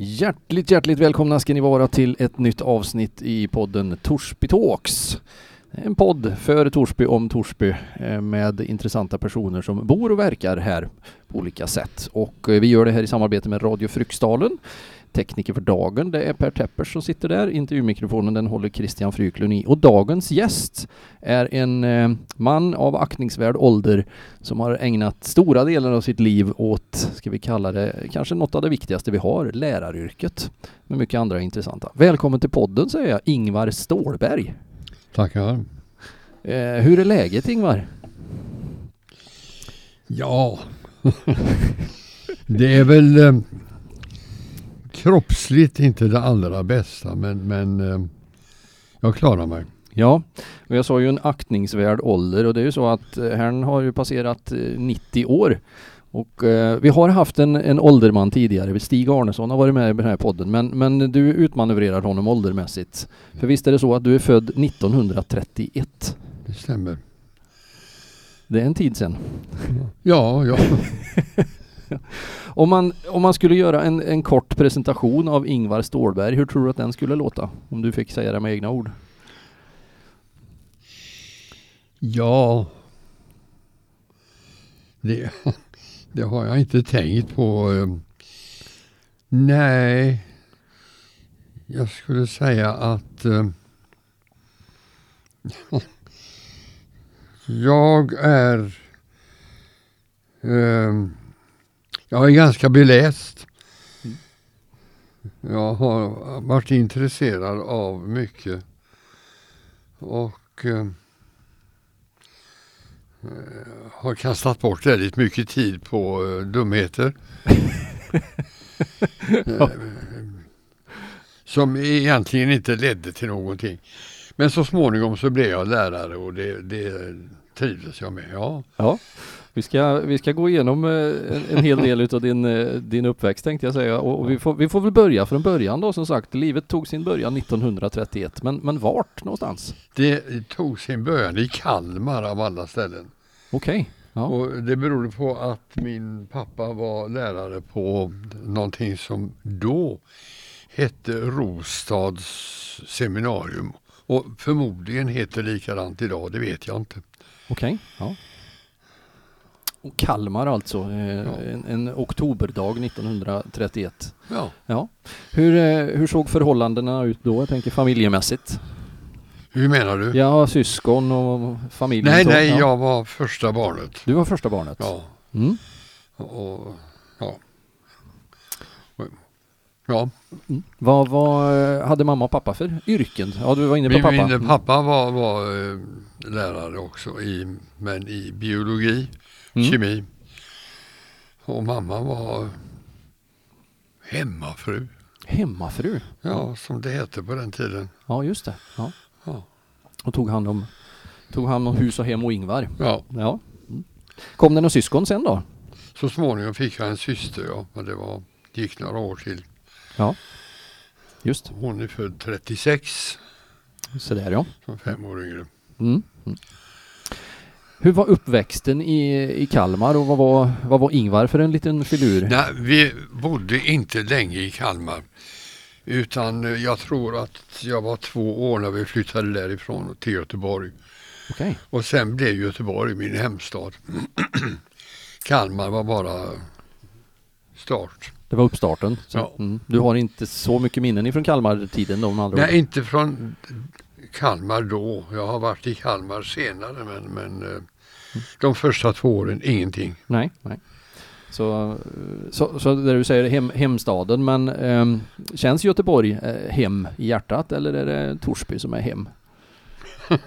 Hjärtligt, hjärtligt välkomna ska ni vara till ett nytt avsnitt i podden Torsby Talks. En podd för Torsby om Torsby eh, med intressanta personer som bor och verkar här på olika sätt. Och eh, vi gör det här i samarbete med Radio Fryksdalen. Tekniker för dagen, det är Per Teppers som sitter där. Intervjumikrofonen den håller Christian Fryklund i. Och dagens gäst är en eh, man av aktningsvärd ålder som har ägnat stora delar av sitt liv åt, ska vi kalla det, kanske något av det viktigaste vi har, läraryrket. Med mycket andra intressanta. Välkommen till podden säger jag, Ingvar Stålberg. Tackar. Eh, hur är läget Ingvar? Ja, det är väl eh, kroppsligt inte det allra bästa men, men eh, jag klarar mig. Ja, och jag sa ju en aktningsvärd ålder och det är ju så att eh, herrn har ju passerat eh, 90 år. Och eh, vi har haft en, en ålderman tidigare, Stig Arnesson har varit med i den här podden, men, men du utmanövrerar honom åldermässigt. För visst är det så att du är född 1931? Det stämmer. Det är en tid sedan. Ja, ja. Om man, om man skulle göra en, en kort presentation av Ingvar Stålberg, hur tror du att den skulle låta? Om du fick säga det med egna ord. Ja. Det, det har jag inte tänkt på. Eh, nej. Jag skulle säga att eh, jag är eh, jag är ganska beläst. Jag har varit intresserad av mycket. Och eh, har kastat bort väldigt mycket tid på eh, dumheter. Eh, Som egentligen inte ledde till någonting. Men så småningom så blev jag lärare och det, det trivdes jag med. Ja. Ja, vi ska, vi ska gå igenom eh, en, en hel del utav din, eh, din uppväxt tänkte jag säga och, och vi, får, vi får väl börja från början då som sagt. Livet tog sin början 1931 men, men vart någonstans? Det tog sin början i Kalmar av alla ställen. Okej. Ja. Och det berodde på att min pappa var lärare på någonting som då hette Rostads seminarium. Och förmodligen heter likadant idag, det vet jag inte. Okej. Ja. Och Kalmar alltså, eh, en, en oktoberdag 1931. Ja. Ja. Hur, eh, hur såg förhållandena ut då? Jag tänker familjemässigt. Hur menar du? Har syskon och familj. nej, och nej, Ja. jag var första barnet. Du var första barnet? Ja. Mm. Och, ja. Ja, Mm. Vad, vad eh, hade mamma och pappa för yrken? Ja, du var inne på min, pappa. min pappa var, var eh, lärare också, i, men i biologi, Mm. kemi. Och mamma var hemmafru, Hemmafru? ja, som det hette på den tiden. Ja, just det. Ja. Ja. Och tog hand om, tog hand om hus och hem och Ingvar. Ja, Ja. Mm. Kom det några syskon sen då? så småningom fick jag en syster, ja, men det var, gick några år till. Ja. Just Hon är född 36, så där ja. som fem år yngre. Mm. Mm. Hur var uppväxten i, i Kalmar och vad var, vad var Ingvar för en liten filur? Nej, vi bodde inte länge i Kalmar. Utan jag tror att jag var två år när vi flyttade därifrån till Göteborg. Okej. Och sen blev Göteborg min hemstad. Kalmar var bara start. Det var uppstarten. Så, Ja. mm. Du har inte så mycket minnen ifrån Kalmar-tiden då? Nej, inte från Kalmar då. Jag har varit i Kalmar senare men, men eh, de första två åren ingenting. Nej, nej. Så, så, så det du säger hem, hemstaden, men ehm, känns Göteborg eh, hem i hjärtat eller är det Torsby som är hem?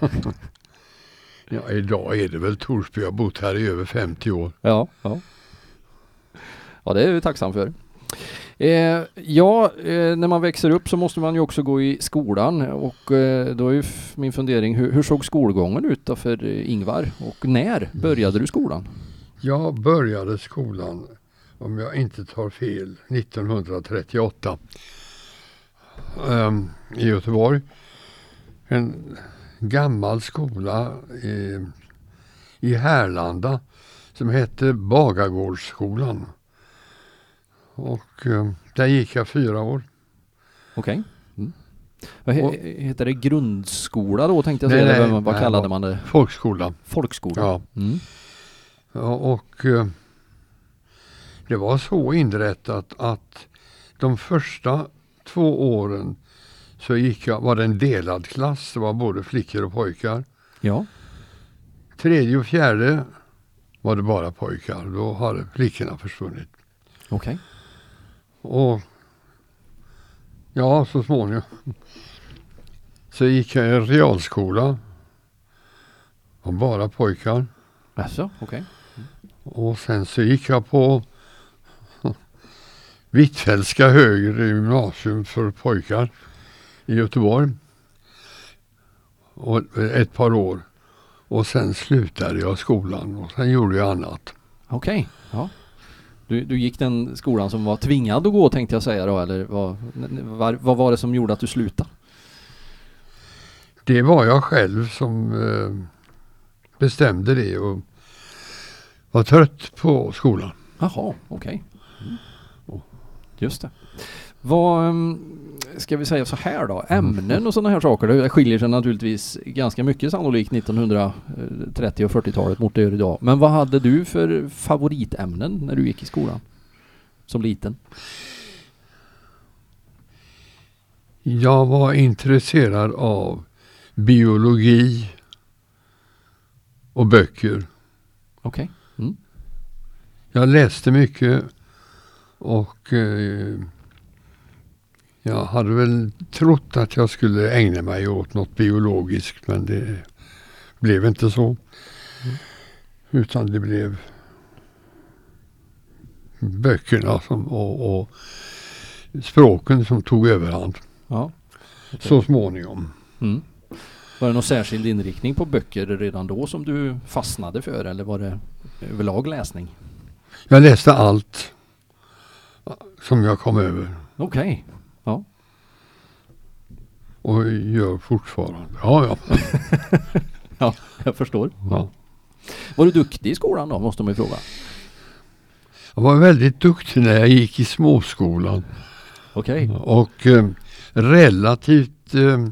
Ja, idag är det väl Torsby. Jag har bott här i över 50 år. Ja, ja. Ja, det är jag tacksam för. Eh, ja, eh, när man växer upp så måste man ju också gå i skolan och eh, då är ju min fundering, hur, hur såg skolgången ut då för eh, Ingvar? Och när började du skolan? Jag började skolan, om jag inte tar fel, 1938 ehm, i Göteborg. En gammal skola i, i Härlanda som hette Bagargårdsskolan. Och eh, där gick jag fyra år. Okej. Mm. Vad he- Och- heter det grundskola då tänkte jag Nej, säga? nej, eller vad, nej, kallade man det? Folkskola. Folkskola? Ja. Mm. Ja, och eh, det var så inrättat att de första två åren så gick jag, var det en delad klass. Det var både flickor och pojkar. Ja. Tredje och fjärde var det bara pojkar. Då hade flickorna försvunnit. Okej. Och ja, så småningom så gick jag i realskola. Och bara pojkar. Jaså, okej. Och sen så gick jag på Hvitfeldtska högre gymnasium för pojkar i Göteborg. Och ett par år. Och sen slutade jag skolan och sen gjorde jag annat. Okej, ja. Du, du gick den skolan som var tvingad att gå tänkte jag säga då eller vad, var, vad var det som gjorde att du slutade? Det var jag själv som eh, bestämde det och var trött på skolan. Jaha, okej. Mm. Just det. Vad, ehm, ska vi säga så här då, ämnen och sådana här saker, det skiljer sig naturligtvis ganska mycket sannolikt 1930 och 40-talet mot det gör idag. Men vad hade du för favoritämnen när du gick i skolan? Som liten? Jag var intresserad av biologi och böcker. Okej. Mm. Jag läste mycket och eh, jag hade väl trott att jag skulle ägna mig åt något biologiskt men det blev inte så. Utan det blev böckerna som, och, och språken som tog överhand Ja. så småningom. Mm. Var det någon särskild inriktning på böcker redan då som du fastnade för eller var det överlag läsning? Jag läste allt som jag kom över Okej. Ja. Och gör fortfarande. Ja, ja. Jag förstår. ja. Var du duktig i skolan då måste man ju fråga. Jag var väldigt duktig när jag gick i småskolan. Okej. Och eh, relativt eh,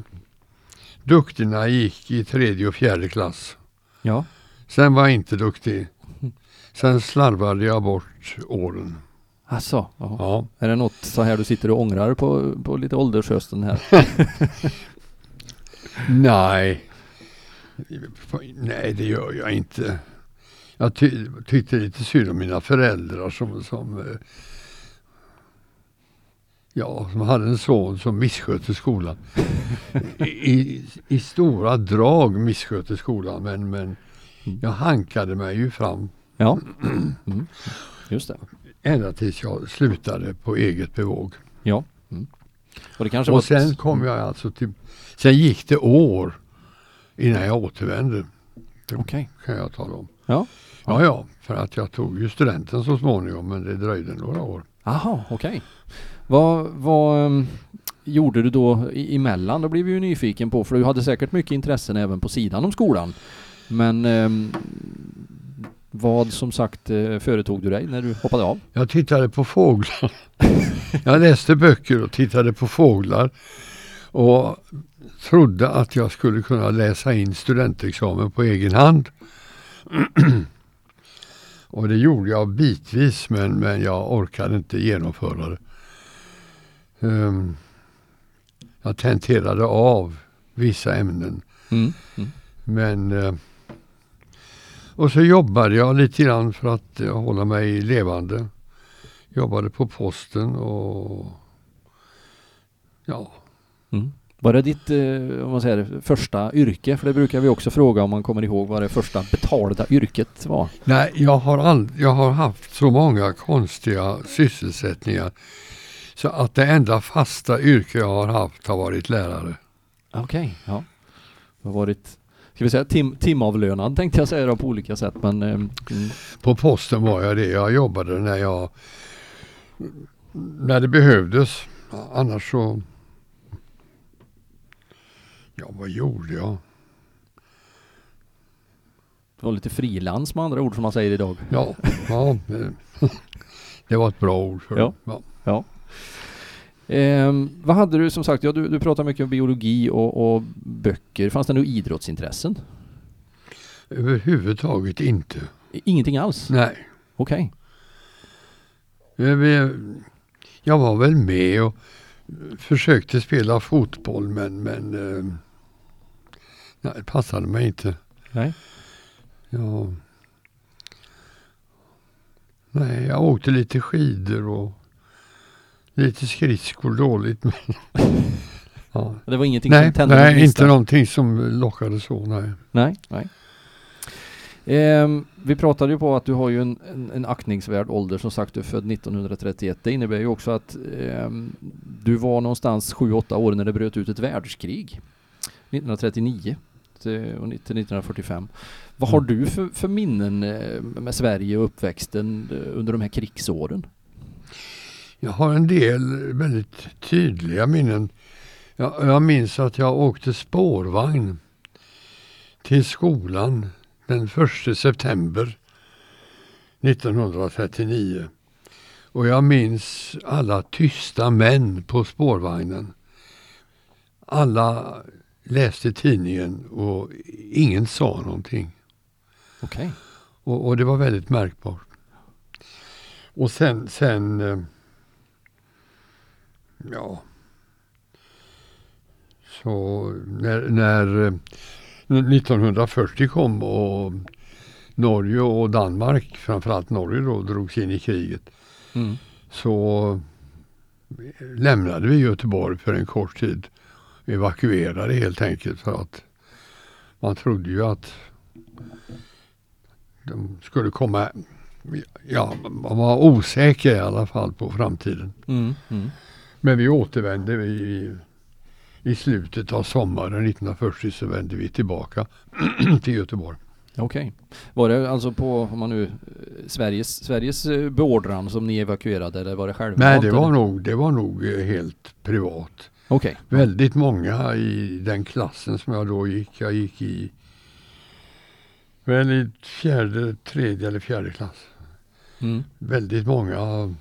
duktig när jag gick i tredje och fjärde klass. Ja. Sen var jag inte duktig. Sen slarvade jag bort åren. Alltså, ja. Ja. Är det något så här du sitter och ångrar på, på lite åldershösten här? Nej. Nej, det gör jag inte. Jag ty tyckte lite synd om mina föräldrar som, som, eh, ja, som hade en son som misskötte skolan. I, i, I stora drag misskötte skolan men, men jag hankade mig ju fram Ja. Mm. Just det. Ända tills jag slutade på eget bevåg. Ja. Mm. Och det Och sen kom jag alltså till, sen gick det år innan jag återvände. Okej. kan jag tala om. Ja. Ja, ja, för att jag tog ju studenten så småningom men det dröjde några år. Aha, okej. Vad, vad ehm, gjorde du då emellan? Då blev vi ju nyfiken på, för du hade säkert mycket intressen även på sidan om skolan. Men ehm, vad som sagt eh, företog du dig när du hoppade av? Jag tittade på fåglar. jag läste böcker och tittade på fåglar. Och trodde att jag skulle kunna läsa in studentexamen på egen hand. och det gjorde jag bitvis men, men jag orkade inte genomföra det. Ehm, jag tenterade av vissa ämnen Mm. Mm. Men eh, och så jobbade jag lite grann för att eh, hålla mig levande. Jobbade på posten och ja, Mm. Var det ditt, eh, om man säger första yrke? För det brukar vi också fråga om man kommer ihåg vad det första betalda yrket var. nej jag har, all, jag har haft så många konstiga sysselsättningar så att det enda fasta yrke jag har haft har varit lärare. Okej, ja. Du har varit, ska vi säga tim, timavlönad tänkte jag säga då på olika sätt men ehm, mm. På posten var jag det. Jag jobbade när jag när det behövdes. Annars så Ja, vad gjorde jag? det var lite frilans med andra ord som man säger idag. Ja, ja eh, det var ett bra ord för Ja. det. Ja. Ehm, vad hade du som sagt, ja, du, du pratar mycket om biologi och, och böcker. Fanns det några idrottsintressen? Överhuvudtaget inte. Ingenting alls? Nej. Okej. Eh, vi- Jag var väl med och försökte spela fotboll men, men eh, nej, det passade mig inte. Nej. Jag, nej, jag åkte lite skidor och lite skridskor dåligt. Men, ja. Det var ingenting Nej, som tände nej inte någonting som lockade så. Nej. Nej. nej. Ehm, vi pratade ju på att du har ju en, en, en aktningsvärd ålder, som sagt du är född 1931. Det innebär ju också att ehm, du var någonstans 7-8 år när det bröt ut ett världskrig. 1939 till, och ni- till 1945. Vad har Mm. du för, för minnen eh, med Sverige och uppväxten eh, under de här krigsåren? Jag har en del väldigt tydliga minnen. Jag, jag minns att jag åkte spårvagn till skolan den 1 september 1939. Och jag minns alla tysta män på spårvagnen. Alla läste tidningen och ingen sa någonting. Okej. Och, och det var väldigt märkbart. Och sen, sen eh, ja. Så när, när eh, 1940 kom och Norge och Danmark, framförallt Norge då, drogs in i kriget. Mm. Så lämnade vi Göteborg för en kort tid. Evakuerade helt enkelt för att man trodde ju att de skulle komma, ja man var osäker i alla fall på framtiden. Mm. Mm. Men vi återvände i, i slutet av sommaren 1940 så vände vi tillbaka till Göteborg. Okej. Var det alltså på, om man nu, eh, Sveriges, Sveriges eh, beordran som ni evakuerade eller var det självmant? Nej, det var, eller? nog, det var nog eh, helt privat. Okej. Väldigt många i den klassen som jag då gick. Jag gick i väl i fjärde, tredje eller fjärde klass. Mm. Väldigt många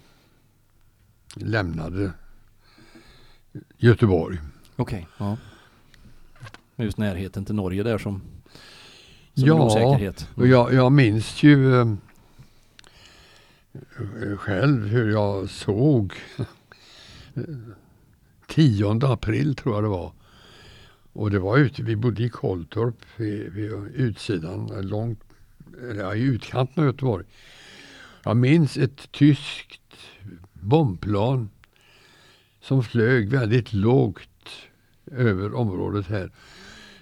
lämnade Göteborg. Okej. Ja. Med Just närheten till Norge där som, som Ja, en osäkerhet. Och jag, jag minns ju eh, själv hur jag såg 10 april tror jag det var. Och det var ute, vi bodde i Kolltorp vid, vid utsidan, långt, eller ja, i utkanten av Göteborg. Jag minns ett tyskt bombplan som flög väldigt lågt över området här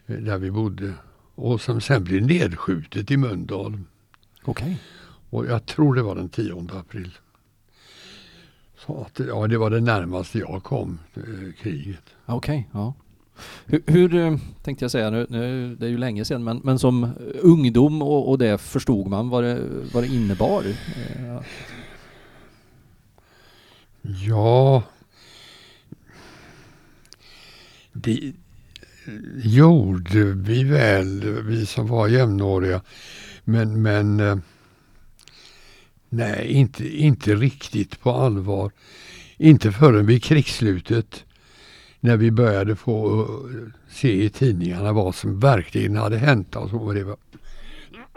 eh, där vi bodde och som sen blev nedskjutet i Mölndal. Okej. Och jag tror det var den 10 april. Så att, ja, det var det närmaste jag kom eh, kriget. Okej, ja. Hur, hur eh, tänkte jag säga, nu, nu, det är ju länge sedan, men, men som ungdom och, och det förstod man vad det, vad det innebar? Eh, Ja, det gjorde vi väl, vi som var jämnåriga. Men, men eh, nej, inte, inte riktigt på allvar. Inte förrän vid krigsslutet när vi började få eh, se i tidningarna vad som verkligen hade hänt. Alltså, det var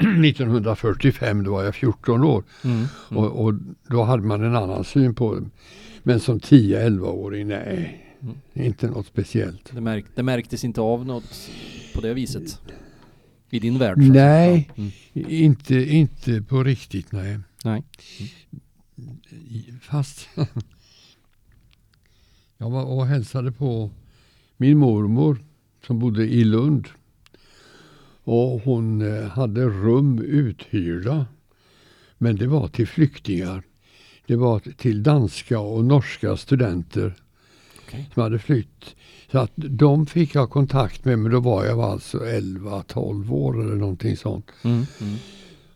1945, då var jag 14 år. mm, mm. Och, och då hade man en annan syn på det. Men som 10-11-åring, nej, Mm. inte något speciellt. Det, märk, det märktes inte av något på det viset? I din värld? Nej. Mm. Inte, inte på riktigt, nej. Nej. I- Fast jag var och hälsade på min mormor som bodde i Lund. Och hon eh, hade rum uthyrda. Men det var till flyktingar. Det var till danska och norska studenter Okej. som hade flytt. Så att de fick jag kontakt med, men då var jag alltså 11-12 år eller någonting sånt. Mm, mm.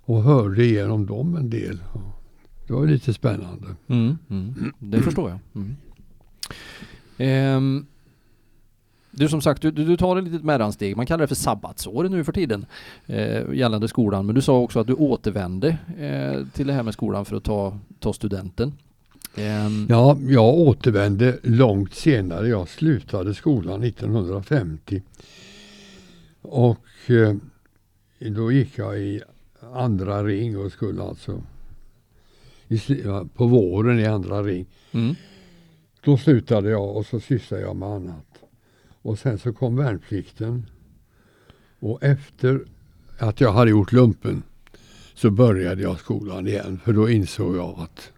Och hörde igenom dem en del. Det var lite spännande. Mm, mm. Det förstår jag. Ehm, du som sagt, du, du du tar ett litet mellansteg. Man kallar det för sabbatsår nu för tiden eh, gällande skolan. Men du sa också att du återvände eh, till det här med skolan för att ta, ta studenten. Ehm, Ja, jag återvände långt senare. Jag slutade skolan 1950. Och eh, då gick jag i andra ring och skulle alltså i, på våren i andra ring. Mm. Då slutade jag och så sysslade jag med annat. Och sen så kom värnplikten. Och efter att jag hade gjort lumpen så började jag skolan igen. För då insåg jag att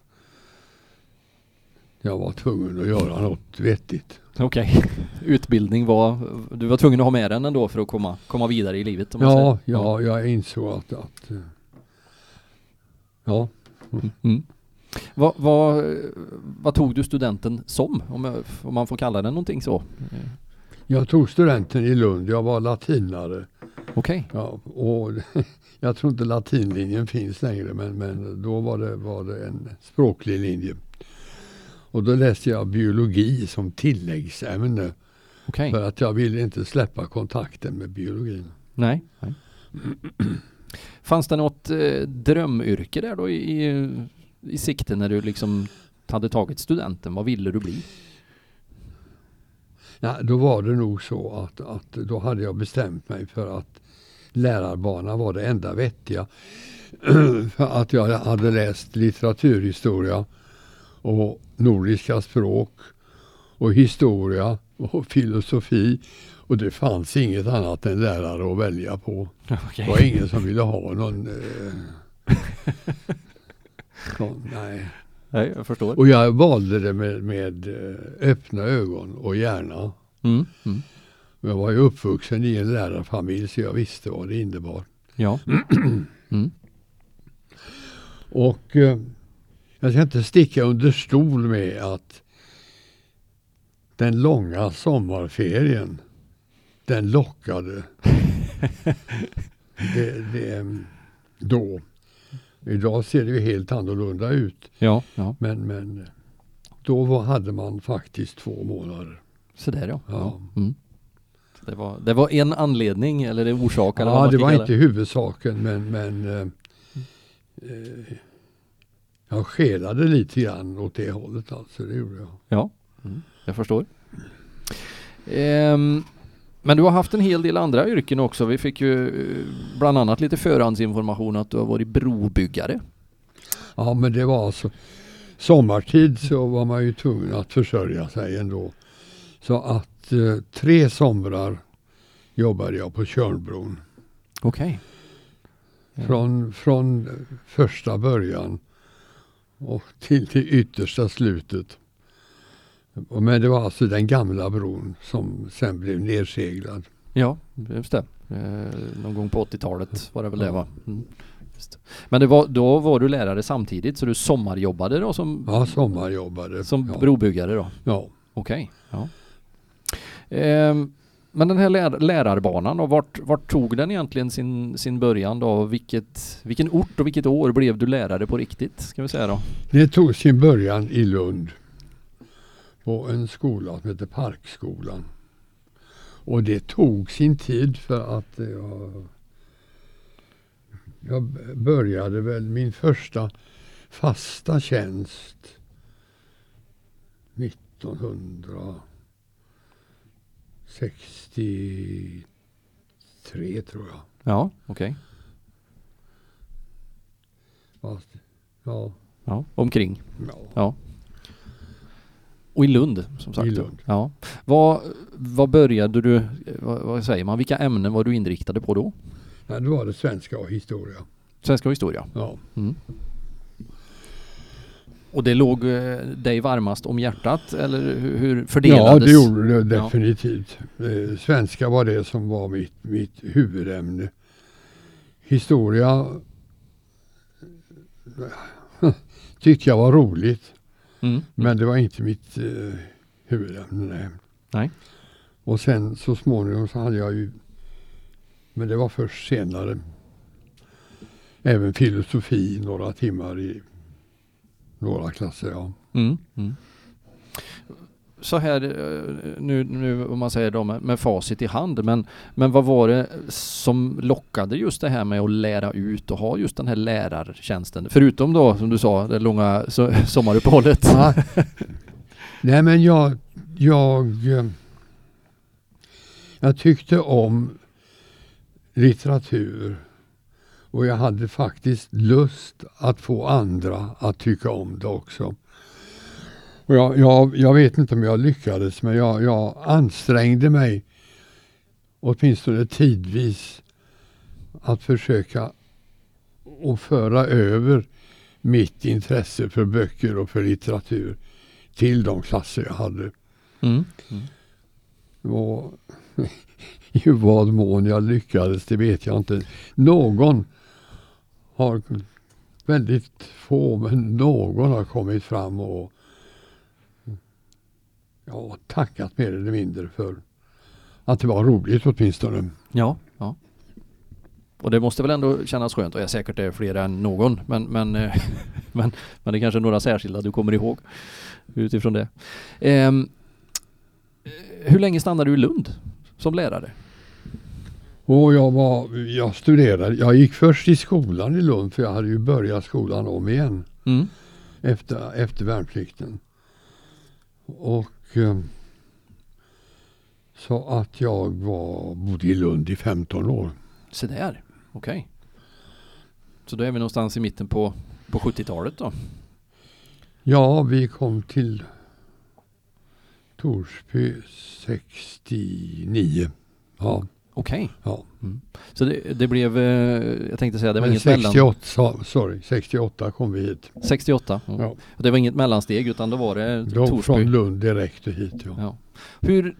jag var tvungen att göra något vettigt. Okej. Utbildning var, du var tvungen att ha med den ändå för att komma, komma vidare i livet om man Ja, säger. ja, jag insåg att, att eh, ja, Mm. Vad, vad, vad tog du studenten som? Om, jag, om man får kalla den någonting så? Jag tog studenten i Lund. Jag var latinare. Okej. Ja, och jag tror inte latinlinjen finns längre men, men då var det, var det en språklig linje. Och då läste jag biologi som tilläggsämne Okej. för att jag ville inte släppa kontakten med biologin. Nej. Nej. Fanns det något eh, drömyrke där då i, i, i sikte när du liksom hade tagit studenten? Vad ville du bli? Ja, då var det nog så att, att då hade jag bestämt mig för att lärarbanan var det enda vettiga. för att jag hade läst litteraturhistoria och nordiska språk och historia och filosofi. Och det fanns inget annat än lärare att välja på. Okej. Det var ingen som ville ha någon... Eh, någon nej. Nej, jag förstår. Och jag valde det med, med eh, öppna ögon och hjärna. Mm. Mm. Jag var ju uppvuxen i en lärarfamilj så jag visste vad det innebar. Ja. Mm. Och eh, jag ska inte sticka under stol med att den långa sommarferien, den lockade. det, det, då. Idag ser det ju helt annorlunda ut. Ja, ja. Men, men då var, hade man faktiskt två månader. Så där ja. Ja. Mm. Det, var, det var en anledning eller det orsak eller Ja, det var inte huvudsaken men, men eh, eh, jag skelade lite grann åt det hållet alltså. Det gjorde jag. Ja, mm. jag förstår. Ehm, men du har haft en hel del andra yrken också. Vi fick ju eh, bland annat lite förhandsinformation att du har varit brobyggare. Ja, men det var alltså sommartid så var man ju tvungen att försörja sig ändå. Så att eh, tre somrar jobbade jag på Tjörnbron. Okej. Ja. Från, från första början och till det yttersta slutet. Men det var alltså den gamla bron som sen blev nedseglad. Ja, just det. Eh, någon gång på 80-talet var det väl det va? Mm. Men det var, då var du lärare samtidigt så du sommarjobbade då som, Ja, sommarjobbade. som ja. brobyggare då? Ja. Okej. Ja. Ehm, men den här lär, lärarbanan då, vart, vart tog den egentligen sin, sin början då? Vilket, vilken ort och vilket år blev du lärare på riktigt? Ska vi säga då? Det tog sin början i Lund. På en skola som heter Parkskolan. Och det tog sin tid för att jag, jag började väl min första fasta tjänst 1963 tror jag. Ja, okej. Fast, ja, Ja, omkring. ja. Ja. Och i Lund som sagt. I. Lund. Ja. Vad, vad började du, vad, vad säger man, vilka ämnen var du inriktade på då? Nej, då var det svenska och historia. Svenska och historia. Ja. Mm. Och det låg eh, dig varmast om hjärtat eller hur, hur Ja, fördelades? det gjorde det definitivt. Eh, svenska var det som var mitt, mitt huvudämne. Historia tyckte jag var roligt, Mm. men det var inte mitt eh, huvudämne. Nej. Nej. Och sen så småningom så hade jag ju, men det var först senare, även filosofi några timmar i några klasser. Ja. Mm. Mm. så här eh, nu, nu om man säger då med, med facit i hand, men, men vad var det som lockade just det här med att lära ut och ha just den här lärartjänsten? Förutom då som du sa, det långa so sommaruppehållet. Ja. Nej men jag, jag, eh, jag tyckte om litteratur och jag hade faktiskt lust att få andra att tycka om det också. Och jag, jag, jag vet inte om jag lyckades men jag, jag ansträngde mig åtminstone tidvis att försöka att föra över mitt intresse för böcker och för litteratur till de klasser jag hade. Mm. Mm. Och I vad mån jag lyckades det vet jag inte. Någon har, väldigt få, men någon har kommit fram och ja, tackat mer eller mindre för att det var roligt åtminstone. Ja, ja. Och det måste väl ändå kännas skönt och jag är säkert det är fler än någon men, men, eh, men, men det är kanske några särskilda du kommer ihåg utifrån det. Ehm, eh, hur länge stannade du i Lund som lärare? Och jag, var, jag studerade, jag gick först i skolan i Lund för jag hade ju börjat skolan om igen Mm. efter, efter värnplikten. Och eh, så att jag var, bodde i Lund i 15 år. Så där, okej. Så då är vi någonstans i mitten på, på 70-talet då? Ja, vi kom till Torsby 69. Ja, Okej. ja. Så det, det blev, eh, jag tänkte säga, det var Men inget mellan... 68, sa- sorry, 68 kom vi hit. 68? Mm. Ja. Och Det var inget mellansteg utan då var det Då Torsby? från Lund direkt hit. Ja. Ja. Hur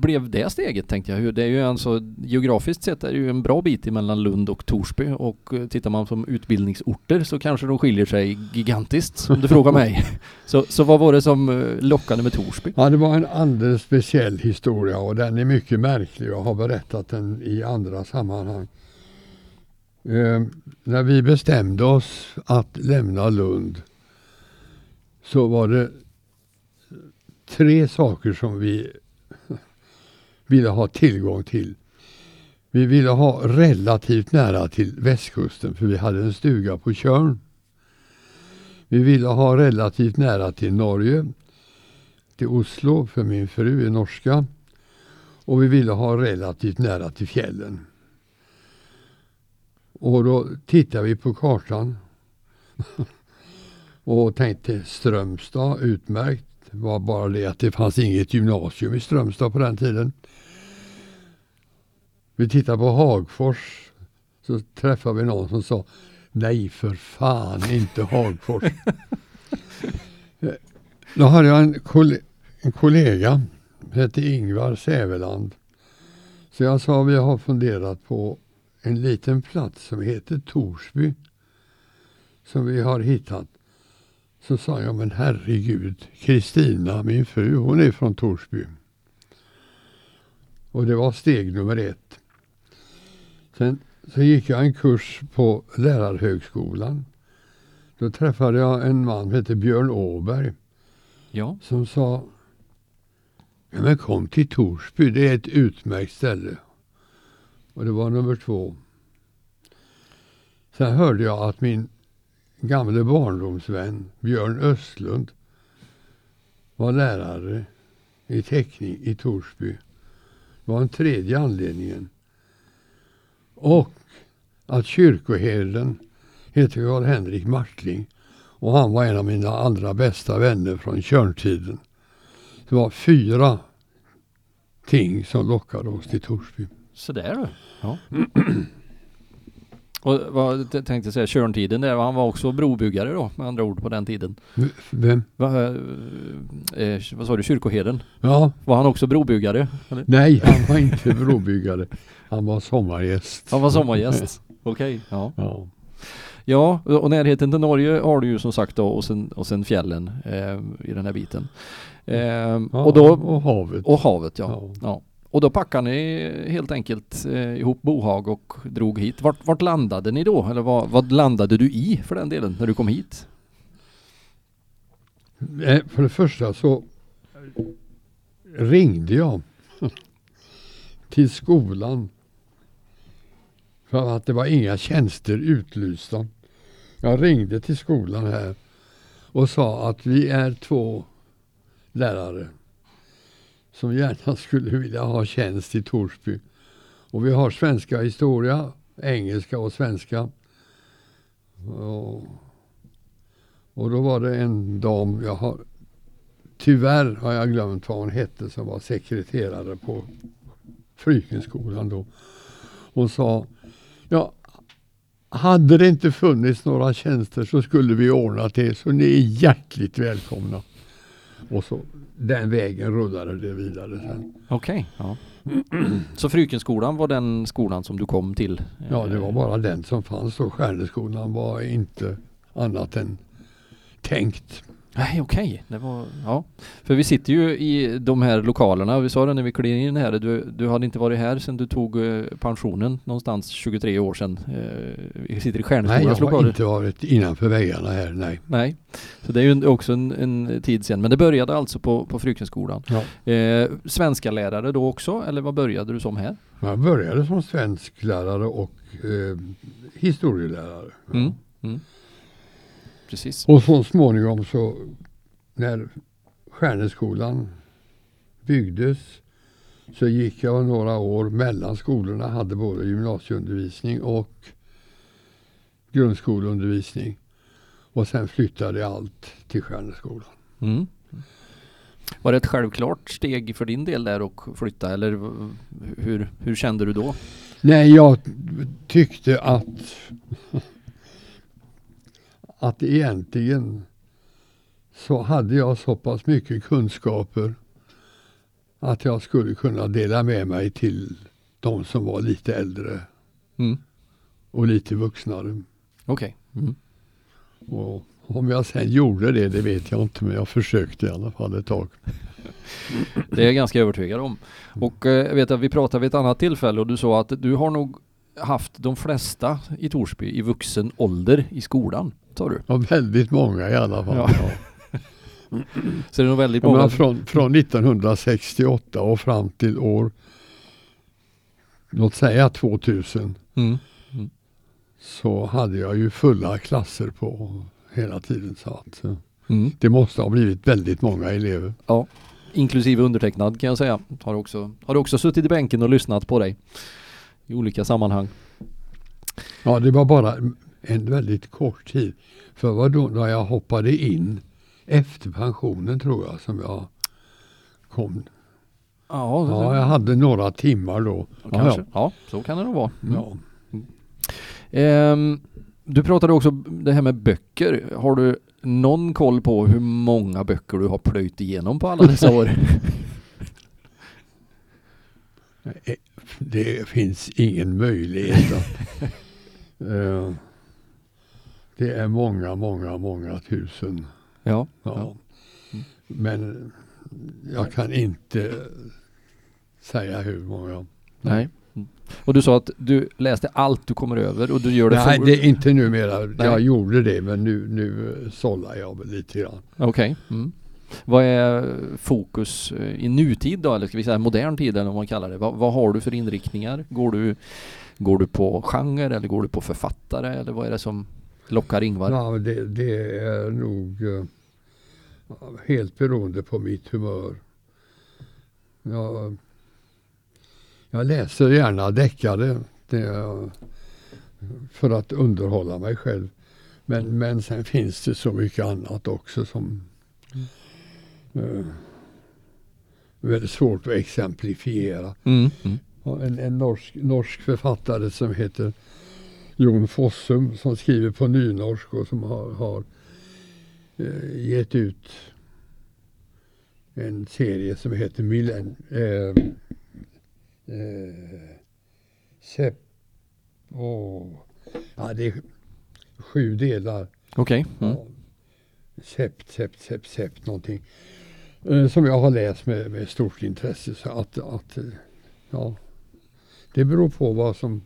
blev det steget tänkte jag? Det är ju alltså geografiskt sett är det ju en bra bit emellan Lund och Torsby och eh, tittar man som utbildningsorter så kanske de skiljer sig gigantiskt om du frågar mig. Så, så vad var det som eh, lockade med Torsby? Ja, det var en alldeles speciell historia och den är mycket märklig. Jag har berättat den i andra sammanhang. Eh, när vi bestämde oss att lämna Lund så var det tre saker som vi ville ha tillgång till. Vi ville ha relativt nära till västkusten för vi hade en stuga på Tjörn. Vi ville ha relativt nära till Norge till Oslo för min fru är norska. Och vi ville ha relativt nära till fjällen. Och då tittade vi på kartan. och tänkte Strömstad, utmärkt. Det var bara det att det fanns inget gymnasium i Strömstad på den tiden. Vi tittade på Hagfors. Så träffade vi någon som sa Nej för fan inte Hagfors. Då hade jag en, kollega, en kollega, hette Ingvar Säveland. Så jag sa vi har funderat på en liten plats som heter Torsby. Som vi har hittat. Så sa jag, men herregud, Kristina, min fru, hon är från Torsby. Och det var steg nummer ett. Sen så gick jag en kurs på Lärarhögskolan. Då träffade jag en man som hette Björn Åberg Ja, som sa ja, men kom till Torsby, det är ett utmärkt ställe. Och det var nummer två. Sen hörde jag att min gamle barndomsvän Björn Östlund var lärare i teckning i Torsby. Det var en tredje anledningen. Och att kyrkoherden heter Karl-Henrik Martling och han var en av mina allra bästa vänner från Tjörntiden. Det var fyra ting som lockade oss till Torsby. så där du. Ja. Och vad tänkte säga, Tjörntiden där, han var också brobyggare då med andra ord på den tiden. Vem? Va, eh, eh, vad sa du, kyrkoherden? Ja, Var han också brobyggare? Eller? nej han var inte brobyggare. Han var sommargäst. Han var sommargäst. Okej, ja. Ja. Ja, och närheten till Norge har du ju som sagt då och sen, och sen fjällen eh, i den här biten. Eh, Ja, och, då, och havet. och havet ja. Ja. ja. Och då packade ni helt enkelt eh, ihop bohag och drog hit. Vart, vart landade ni då? Eller vad, vad landade du i för den delen när du kom hit? Eh, för det första så ringde jag till skolan för att det var inga tjänster utlysta. Jag ringde till skolan här och sa att vi är två lärare som gärna skulle vilja ha tjänst i Torsby. Och vi har svenska historia, engelska och svenska. Och, och då var det en dam, jag har, tyvärr har jag glömt vad hon hette, som var sekreterare på Frykenskolan då. Hon sa, ja, hade det inte funnits några tjänster så skulle vi ordna det, så ni är hjärtligt välkomna. Och så den vägen rullade det vidare sen. Okej. ja. Så Frykenskolan var den skolan som du kom till? Ja, det var bara den som fanns då. Stjärneskolan var inte annat än tänkt. Nej, okej. Det var, ja. För vi sitter ju i de här lokalerna. Vi sa det när vi klev in här. Du, du hade inte varit här sedan du tog eh, pensionen någonstans 23 år sedan. Eh, Vi sitter i Nej, jag Stjärneskolans har lokaler. inte varit innanför väggarna här, nej. Nej, så det är ju också en, en tid sedan. Men det började alltså på, på Frykenskolan. Ja. Eh, svenska lärare då också, eller vad började du som här? Jag började som svensklärare och eh, historielärare. Mm. Mm. Precis. Och så småningom så när Stjärneskolan byggdes så gick jag några år mellan skolorna, hade både gymnasieundervisning och grundskoleundervisning. Och sen flyttade allt till Stjärneskolan. Mm. Var det ett självklart steg för din del där att flytta eller hur, hur kände du då? Nej, jag tyckte att att egentligen så hade jag så pass mycket kunskaper att jag skulle kunna dela med mig till de som var lite äldre Mm. och lite vuxnare. Okej. Mm. Och om jag sen gjorde det, det vet jag inte, men jag försökte i alla fall ett tag. Det är jag ganska övertygad om. Och eh, jag vet att vi pratade vid ett annat tillfälle och du sa att du har nog haft de flesta i Torsby i vuxen ålder i skolan, sa du. Och väldigt många i alla fall. Ja. Ja. Så det är nog väldigt många. menar, från, från 1968 och fram till år, låt säga 2000, Mm. så hade jag ju fulla klasser på hela tiden. Så att, eh, Mm. det måste ha blivit väldigt många elever. Ja, inklusive undertecknad kan jag säga. Har också, har också suttit i bänken och lyssnat på dig i olika sammanhang. Ja, det var bara en väldigt kort tid. För vad då när jag hoppade in efter pensionen tror jag som jag kom. Ja, Ja, jag hade några timmar då. kanske. Ja, Ja, så kan det nog vara. ja. Ehm, du pratade också det här med böcker. Har du någon koll på hur många böcker du har plöjt igenom på alla dessa år? Det finns ingen möjlighet att... Eh, det är många, många, många tusen. ja. Ja. Mm. Men jag kan inte säga hur många. Nej. Mm. Och du sa att du läste allt du kommer över och du gör det Nej, för... det är inte numera. Nej. Jag gjorde det men nu, nu sållar jag lite grann. Okej. Mm. Vad är fokus eh, i nutid då, eller ska vi säga modern tid eller vad man kallar det? Vad, vad har du för inriktningar? Går du, går du på genre eller går du på författare eller vad är det som lockar Ingvar? Ja, det, det är nog eh, helt beroende på mitt humör. Jag, jag läser gärna deckare för att underhålla mig själv. Men, men sen finns det så mycket annat också som eh, väldigt svårt att exemplifiera. Mm. Mm. En, en norsk, norsk författare som heter Jon Fossum som skriver på nynorsk och som har, har eh, gett ut en serie som heter Millen, eh, eh, Sepp, åh, ja, det är sju delar. Okej. Mm. Ja. Sept, sept, sept, sept någonting. Eh, som jag har läst med, med stort intresse. Så att, att eh, ja, det beror på vad som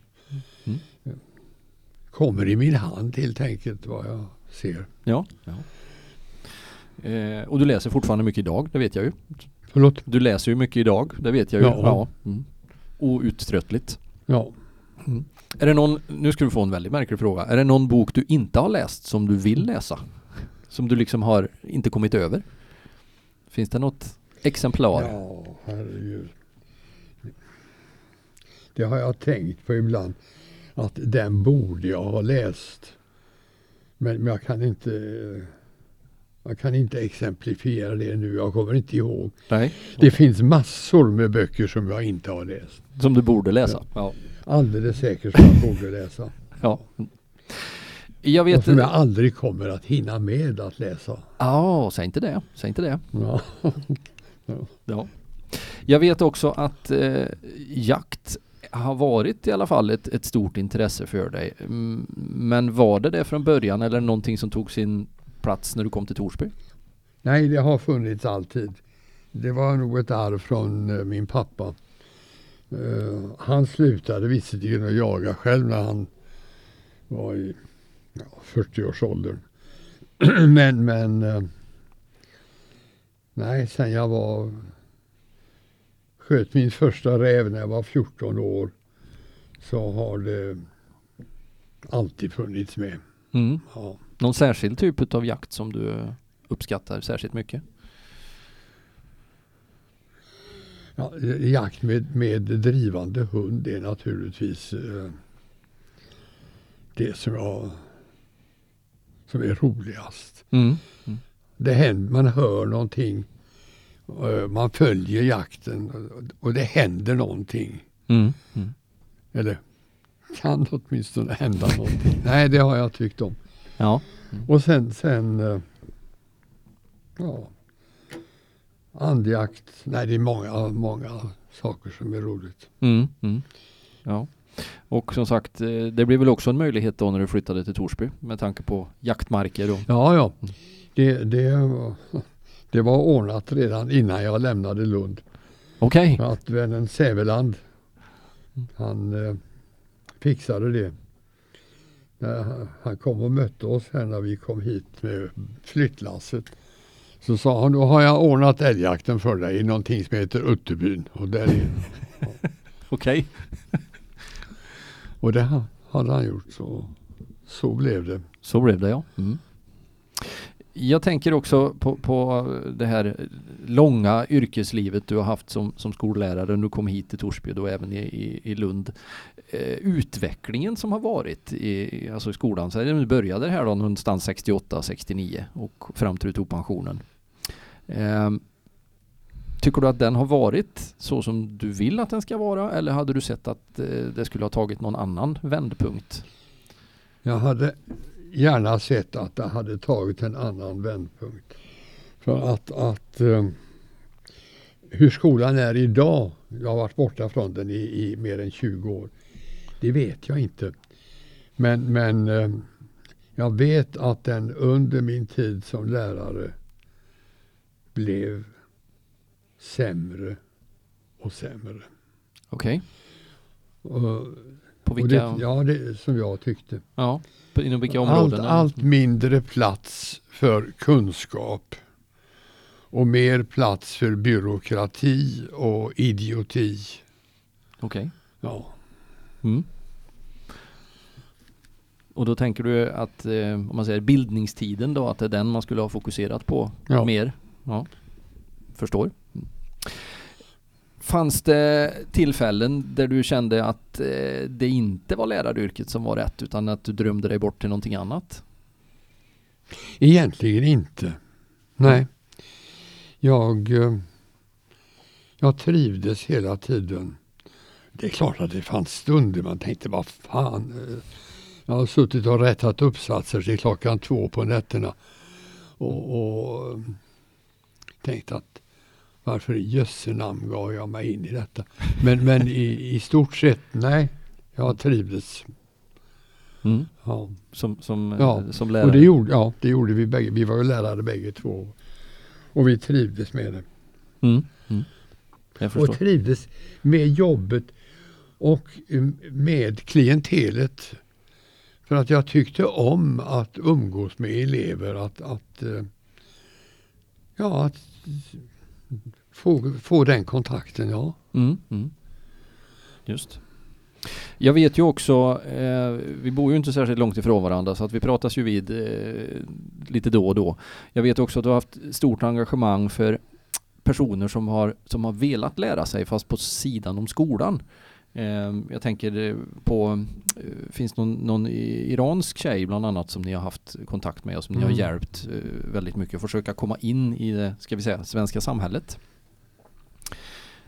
Mm. kommer i min hand helt enkelt. Vad jag ser. Ja. ja. Eh, och du läser fortfarande mycket idag, det vet jag ju. Förlåt? Du läser ju mycket idag, det vet jag ju. Ja. Ja. Mm. Outtröttligt. Ja. Är det någon, nu ska du få en väldigt märklig fråga. Är det någon bok du inte har läst som du vill läsa? Som du liksom har inte kommit över? Finns det något exemplar? Ja, herregud. Det har jag tänkt på ibland. Att den borde jag ha läst. Men, men jag kan inte jag kan inte exemplifiera det nu. Jag kommer inte ihåg. Nej. Det finns massor med böcker som jag inte har läst. Som du borde läsa? Ja. Alldeles säkert som jag borde läsa. ja. Jag vet som jag aldrig kommer att hinna med att läsa. Ja, säg inte det. Säg inte det. Ja. Ja. Jag vet också att eh, jakt har varit i alla fall ett, ett stort intresse för dig. Mm, Men var det det från början eller någonting som tog sin plats när du kom till Torsby? Nej, det har funnits alltid. Det var nog ett arv från eh, min pappa. Eh, han slutade visserligen att jaga själv när han var i ja, 40-årsåldern. men, men eh, nej, sen jag var sköt min första räv när jag var 14 år så har det alltid funnits med. Mm. Ja. Någon särskild typ av jakt som du uppskattar särskilt mycket? Ja, jakt med, med drivande hund är naturligtvis eh, det som, jag, som är roligast. Mm. Det händer, man hör någonting, eh, man följer jakten och, det händer någonting. Mm. Mm. Eller kan åtminstone hända någonting. Nej, det har jag tyckt om. Ja. Och sen, sen eh, ja, andjakt. Nej, det är många, många saker som är roligt. Mm. Mm. Ja. Och som sagt, eh, det blir väl också en möjlighet då när du flyttade till Torsby med tanke på jaktmarker och Ja, ja. Det, det, var- det var ordnat redan innan jag lämnade Lund. Okej. För att vännen Säveland, han eh, fixade det. När han- kom och mötte oss här när vi kom hit med flyttlasset. Så sa han, då har jag ordnat älgjakten för dig i någonting som heter Utterbyn. Och, där är, Okej och det hade han gjort. Så, så blev det. Så blev det ja. Mm. Jag tänker också på, på det här långa yrkeslivet du har haft som, som skollärare du kom hit till Torsby och även i, i, i Lund. Eh, utvecklingen som har varit i, alltså i skolan, så du började här då någonstans 68-69 och fram till du tog pensionen. Eh, tycker du att den har varit så som du vill att den ska vara eller hade du sett att eh, det skulle ha tagit någon annan vändpunkt? Jag hade gärna sett att det hade tagit en annan vändpunkt. För att, att eh, hur skolan är idag, jag har varit borta från den i, i mer än 20 år, det vet jag inte. Men, men eh, jag vet att den under min tid som lärare blev sämre och sämre. Okej, Och, på vilka, det, ja, det som jag tyckte. ja, inom vilka Allt, områden? allt mindre plats för kunskap och mer plats för byråkrati och idioti. Okej. Ja. Mm. Och då tänker du att, eh, om man säger bildningstiden då, att det är den man skulle ha fokuserat på Ja. mer? Ja, förstår. Fanns det tillfällen där du kände att eh, det inte var läraryrket som var rätt utan att du drömde dig bort till någonting annat? Egentligen inte. Nej. Jag, eh, jag trivdes hela tiden. Det är klart att det fanns stunder man tänkte, vad fan. Eh, jag har suttit och rättat uppsatser till klockan två på nätterna. Och, och tänkt att varför i jösse namn gav jag mig in i detta? Men, men i, i stort sett, nej. Jag trivdes. Mm. Ja. Som, som, eh, Ja, som lärare? Och det gjorde, ja, det gjorde vi bägge. Vi var ju lärare bägge två. Och vi trivdes med det. Mm. Mm. Och trivdes med jobbet och eh, med klientelet. För att jag tyckte om att umgås med elever. Att, att, eh, ja, att få, få den kontakten, ja. Mm, mm. Just. Jag vet ju också, eh, vi bor ju inte särskilt långt ifrån varandra så att vi pratas ju vid eh, lite då och då. Jag vet också att du har haft stort engagemang för personer som har, som har velat lära sig fast på sidan om skolan. Eh, jag tänker eh, på, eh, finns någon, någon iransk tjej bland annat som ni har haft kontakt med och som mm. ni har mm. hjälpt eh, väldigt mycket att försöka komma in i det, ska vi säga, svenska samhället.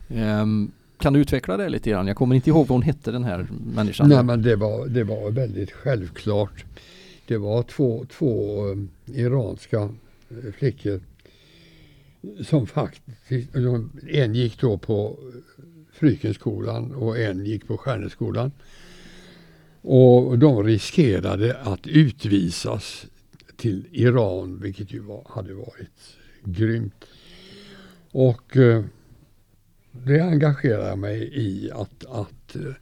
Um, kan du utveckla det lite grann? Jag kommer inte ihåg vad hon hette den här människan. Nej men det var, det var väldigt självklart. Det var två, två iranska flickor som faktiskt, en gick då på Frykenskolan och en gick på Stjärneskolan. Och de riskerade att utvisas till Iran, vilket ju var, hade varit grymt. Och eh, det engagerade mig i att, att eh,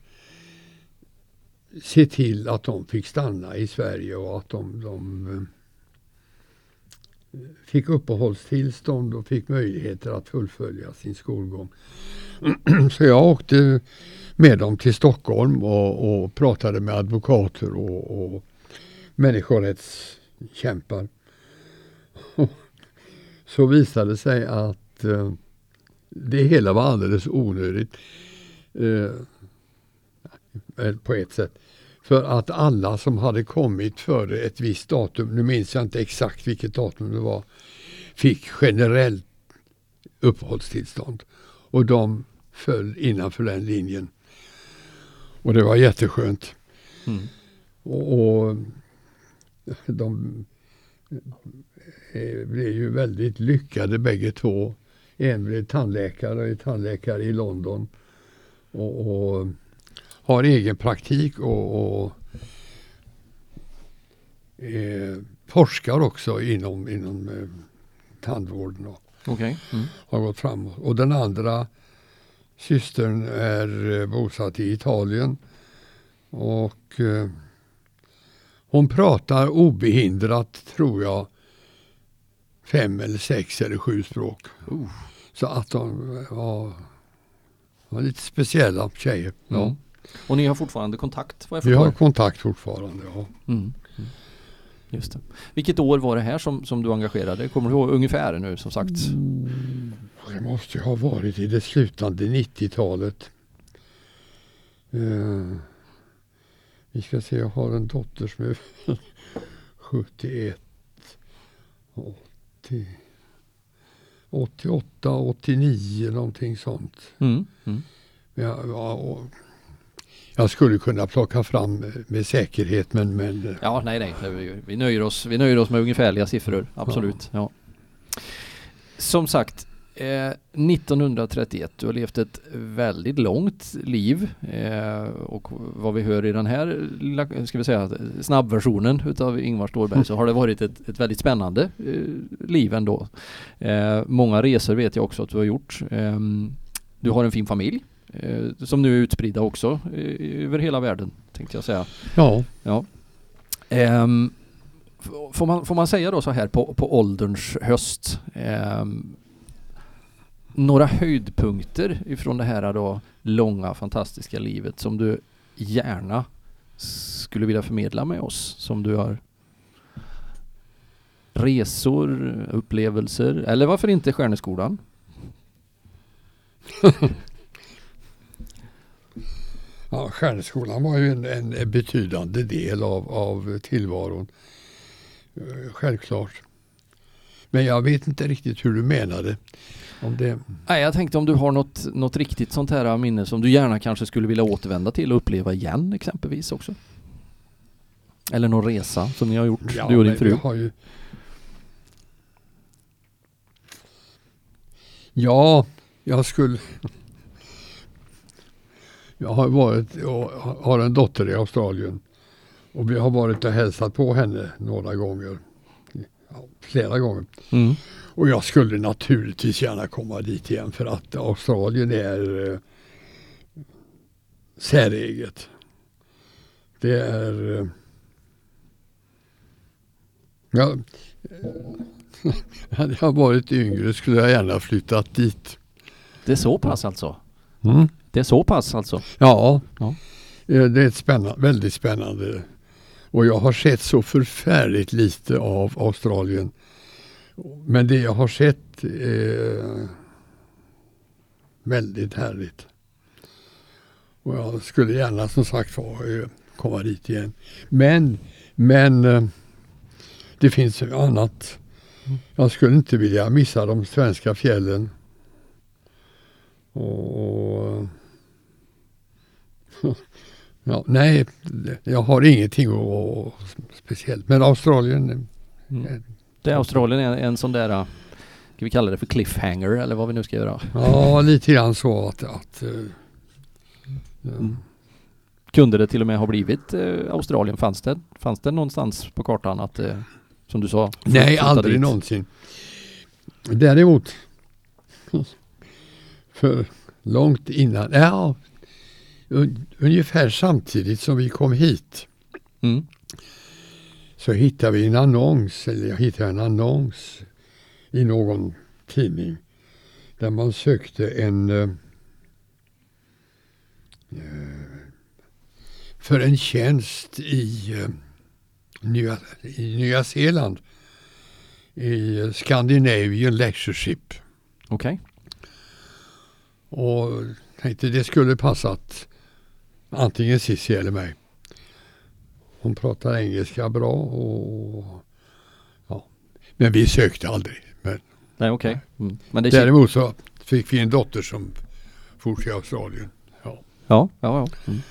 se till att de fick stanna i Sverige och att de, de eh, fick uppehållstillstånd och fick möjligheter att fullfölja sin skolgång. Så jag åkte med dem till Stockholm och, och pratade med advokater och, och människorättskämpar. Så visade det sig att eh, det hela var alldeles onödigt. Eh, på ett sätt. För att alla som hade kommit före ett visst datum, nu minns jag inte exakt vilket datum det var, fick generellt uppehållstillstånd. Och de föll innanför den linjen. Och det var jätteskönt. Mm. Och, och de eh, blev ju väldigt lyckade bägge två. En blev tandläkare och är tandläkare i London. Och, och har egen praktik och, och eh, forskar också inom, inom eh, tandvården. Och okay. mm. Har gått framåt. Och den andra systern är eh, bosatt i Italien. Och eh, hon pratar obehindrat, tror jag, fem eller sex eller sju språk. Uh. Så att de var, var lite speciella tjejer. Ja. Och ni har fortfarande kontakt? Vad jag Vi har kontakt fortfarande, ja. Mm. Mm. Just det. Vilket år var det här som, som du engagerade Kommer du ihåg ungefär nu som sagt? Mm. Det måste ha varit i det slutande 90-talet. Uh, eh, vi ska se, jag har en dotter som är 71. 80, 88, 89 någonting sånt. Mm, mm. Ja, jag skulle kunna plocka fram med säkerhet men... men ja, nej, nej. Vi nöjer oss, vi nöjer oss med ungefärliga siffror. Absolut. Ja. ja. Som sagt, 1931, eh, du har levt ett väldigt långt liv eh, och vad vi hör i den här lilla, ska vi säga, snabbversionen utav Ingvar Ståhlberg så har det varit ett, ett väldigt spännande eh, liv ändå. många resor vet jag också att du har gjort. Ehm, du har en fin familj som nu är utspridda också över hela världen tänkte jag säga. Ja. ja. Um, får, man, får man säga då så här på, på ålderns höst um, några höjdpunkter ifrån det här då långa fantastiska livet som du gärna skulle vilja förmedla med oss som du har resor, upplevelser eller varför inte Stjärneskolan? ja, Stjärneskolan var ju en, en betydande del av, av tillvaron. Eh, självklart. Men jag vet inte riktigt hur du menade. Om det... Nej, jag tänkte om du har något, något riktigt sånt här minne som du gärna kanske skulle vilja återvända till och uppleva igen exempelvis också. Eller någon resa som ni har gjort, ja, du och din fru. Ju... Ja, jag skulle... Jag har varit och har en dotter i Australien. Och vi har varit och hälsat på henne några gånger. Ja, flera gånger. Mm. Och jag skulle naturligtvis gärna komma dit igen för att Australien är eh, säreget. Det är... Eh, ja, hade jag varit yngre skulle jag gärna flyttat dit. Det är så pass alltså? Mm. Det är så pass alltså? Ja, Ja. Eh, det är ett spännande, väldigt spännande. Och jag har sett så förfärligt lite av Australien. Men det jag har sett är väldigt härligt. Och jag skulle gärna som sagt eh, komma dit igen. Men, men eh, det finns annat. Jag skulle inte vilja missa de svenska fjällen. Och, ja, nej, jag har ingenting att, speciellt. Men Australien, Mm. Det är Australien är en sån där, äh, ska vi kalla det för cliffhanger eller vad vi nu ska göra? ja lite grann så att, att eh, Mm. Kunde det till och med ha blivit eh, Australien? Fanns det, fanns det någonstans på kartan att, eh, som du sa? Nej, aldrig dit? någonsin. Däremot, för långt innan, ja, ungefär samtidigt som vi kom hit Mm. så hittade vi en annons, eller jag hittade en annons i någon tidning där man sökte en eh, eh, för en tjänst i, eh, Nya, i Nya Zeeland i Scandinavian Lectureship Okej. och tänkte det skulle passat antingen Cissi eller mig. Hon pratar engelska bra och ja. Men vi sökte aldrig. Men Nej okej. Mm. Men det är däremot så fick vi en dotter som for till Australien. Ja, Ja, ja, ja. Mm.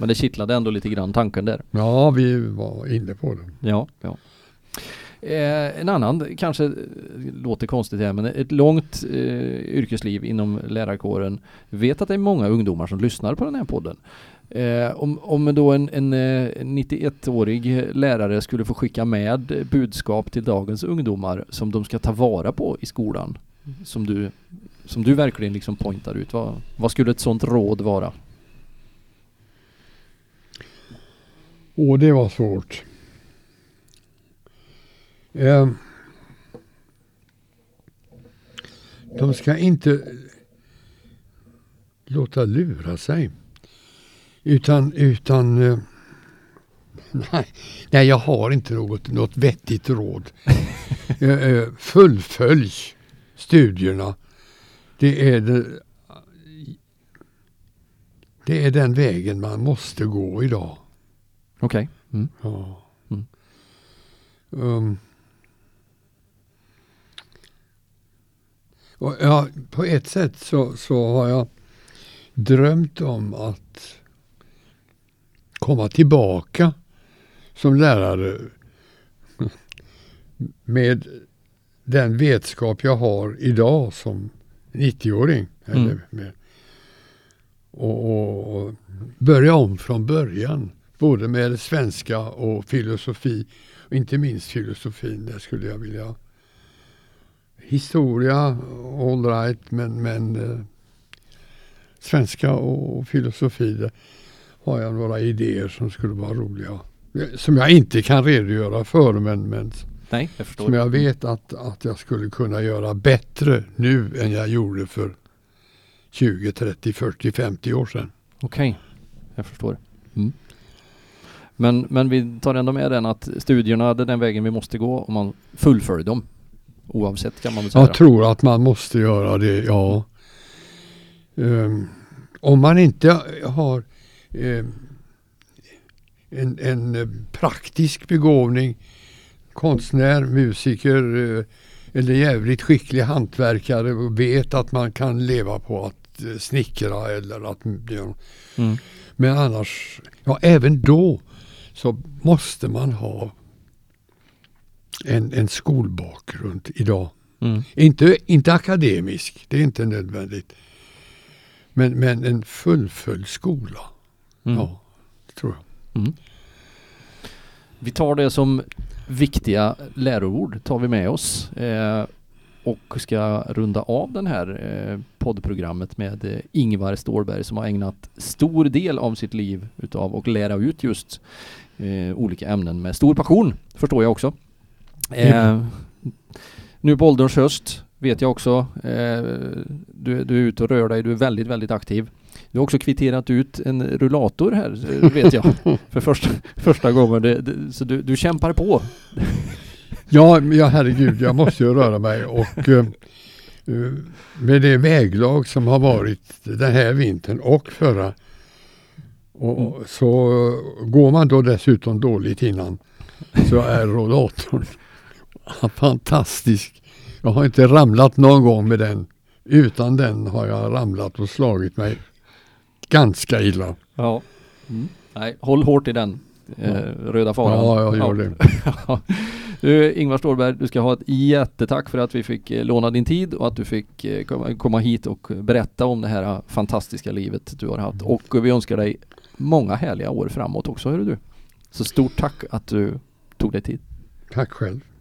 Men det kittlade ändå lite grann tanken där. ja vi var inne på det. Ja, ja. Eh, en annan, kanske eh, låter konstigt här, men ett långt eh, yrkesliv inom lärarkåren. Vet att det är många ungdomar som lyssnar på den här podden. Eh, om, om då en, en eh, 91-årig lärare skulle få skicka med budskap till dagens ungdomar som de ska ta vara på i skolan. Som du, som du verkligen liksom pointar ut. Vad, vad skulle ett sånt råd vara? Och det var svårt. Eh, de ska inte låta lura sig. Utan, utan eh, nej, nej, jag har inte något, något vettigt råd. Eh, eh, Fullfölj studierna. Det är, det, det är den vägen man måste gå idag. Okej. Mm. Ja. Mm. Um, och ja, på ett sätt så, så har jag drömt om att komma tillbaka som lärare med den vetskap jag har idag som 90-åring. Mm. Och, och, och börja om från början. Både med svenska och filosofi. Och inte minst filosofin, där skulle jag vilja... Historia, all right, men, men eh, svenska och filosofi, har jag några idéer som skulle vara roliga. Som jag inte kan redogöra för, men, men Nej, jag som jag vet att, att jag skulle kunna göra bättre nu än jag gjorde för 20, 30, 40, 50 år sedan. Okej, jag förstår. Mm. Men, men vi tar ändå med den att studierna, det är den vägen vi måste gå om man fullföljer dem. Oavsett kan man väl säga. Jag tror att man måste göra det, ja. Ehm, om man inte har ehm, en, en praktisk begåvning, konstnär, musiker eh, eller jävligt skicklig hantverkare och vet att man kan leva på att eh, snickra eller att ja. Mm. Men annars, ja även då så måste man ha en, en skolbakgrund idag. Mm. Inte, inte akademisk, det är inte nödvändigt. Men, men en fullföljd skola. Mm. Ja, tror jag. Mm. Vi tar det som viktiga läroord, tar vi med oss. Eh, och ska runda av den här eh, poddprogrammet med eh, Ingvar Stålberg som har ägnat stor del av sitt liv utav att lära ut just eh, olika ämnen med stor passion, förstår jag också. Eh, nu på ålderns höst, vet jag också. Eh, du, du är ute och rör dig, du är väldigt, väldigt aktiv. Du har också kvitterat ut en rullator här, vet jag, för första, första gången. Det, det, så du, du kämpar på. Ja, ja, herregud, jag måste ju röra mig och eh, med det väglag som har varit den här vintern och förra och, så går man då dessutom dåligt innan så är rollatorn fantastisk. Jag har inte ramlat någon gång med den. Utan den har jag ramlat och slagit mig ganska illa. Ja. Mm. Nej, håll hårt i den eh, röda faran. Ja, jag gör det. Du, Ingvar Ståhlberg, du ska ha ett jättetack för att vi fick eh, låna din tid och att du fick eh, komma, komma hit och berätta om det här fantastiska livet du har haft. Och vi önskar dig många härliga år framåt också, hör du. Så stort tack att du tog dig tid. Tack själv.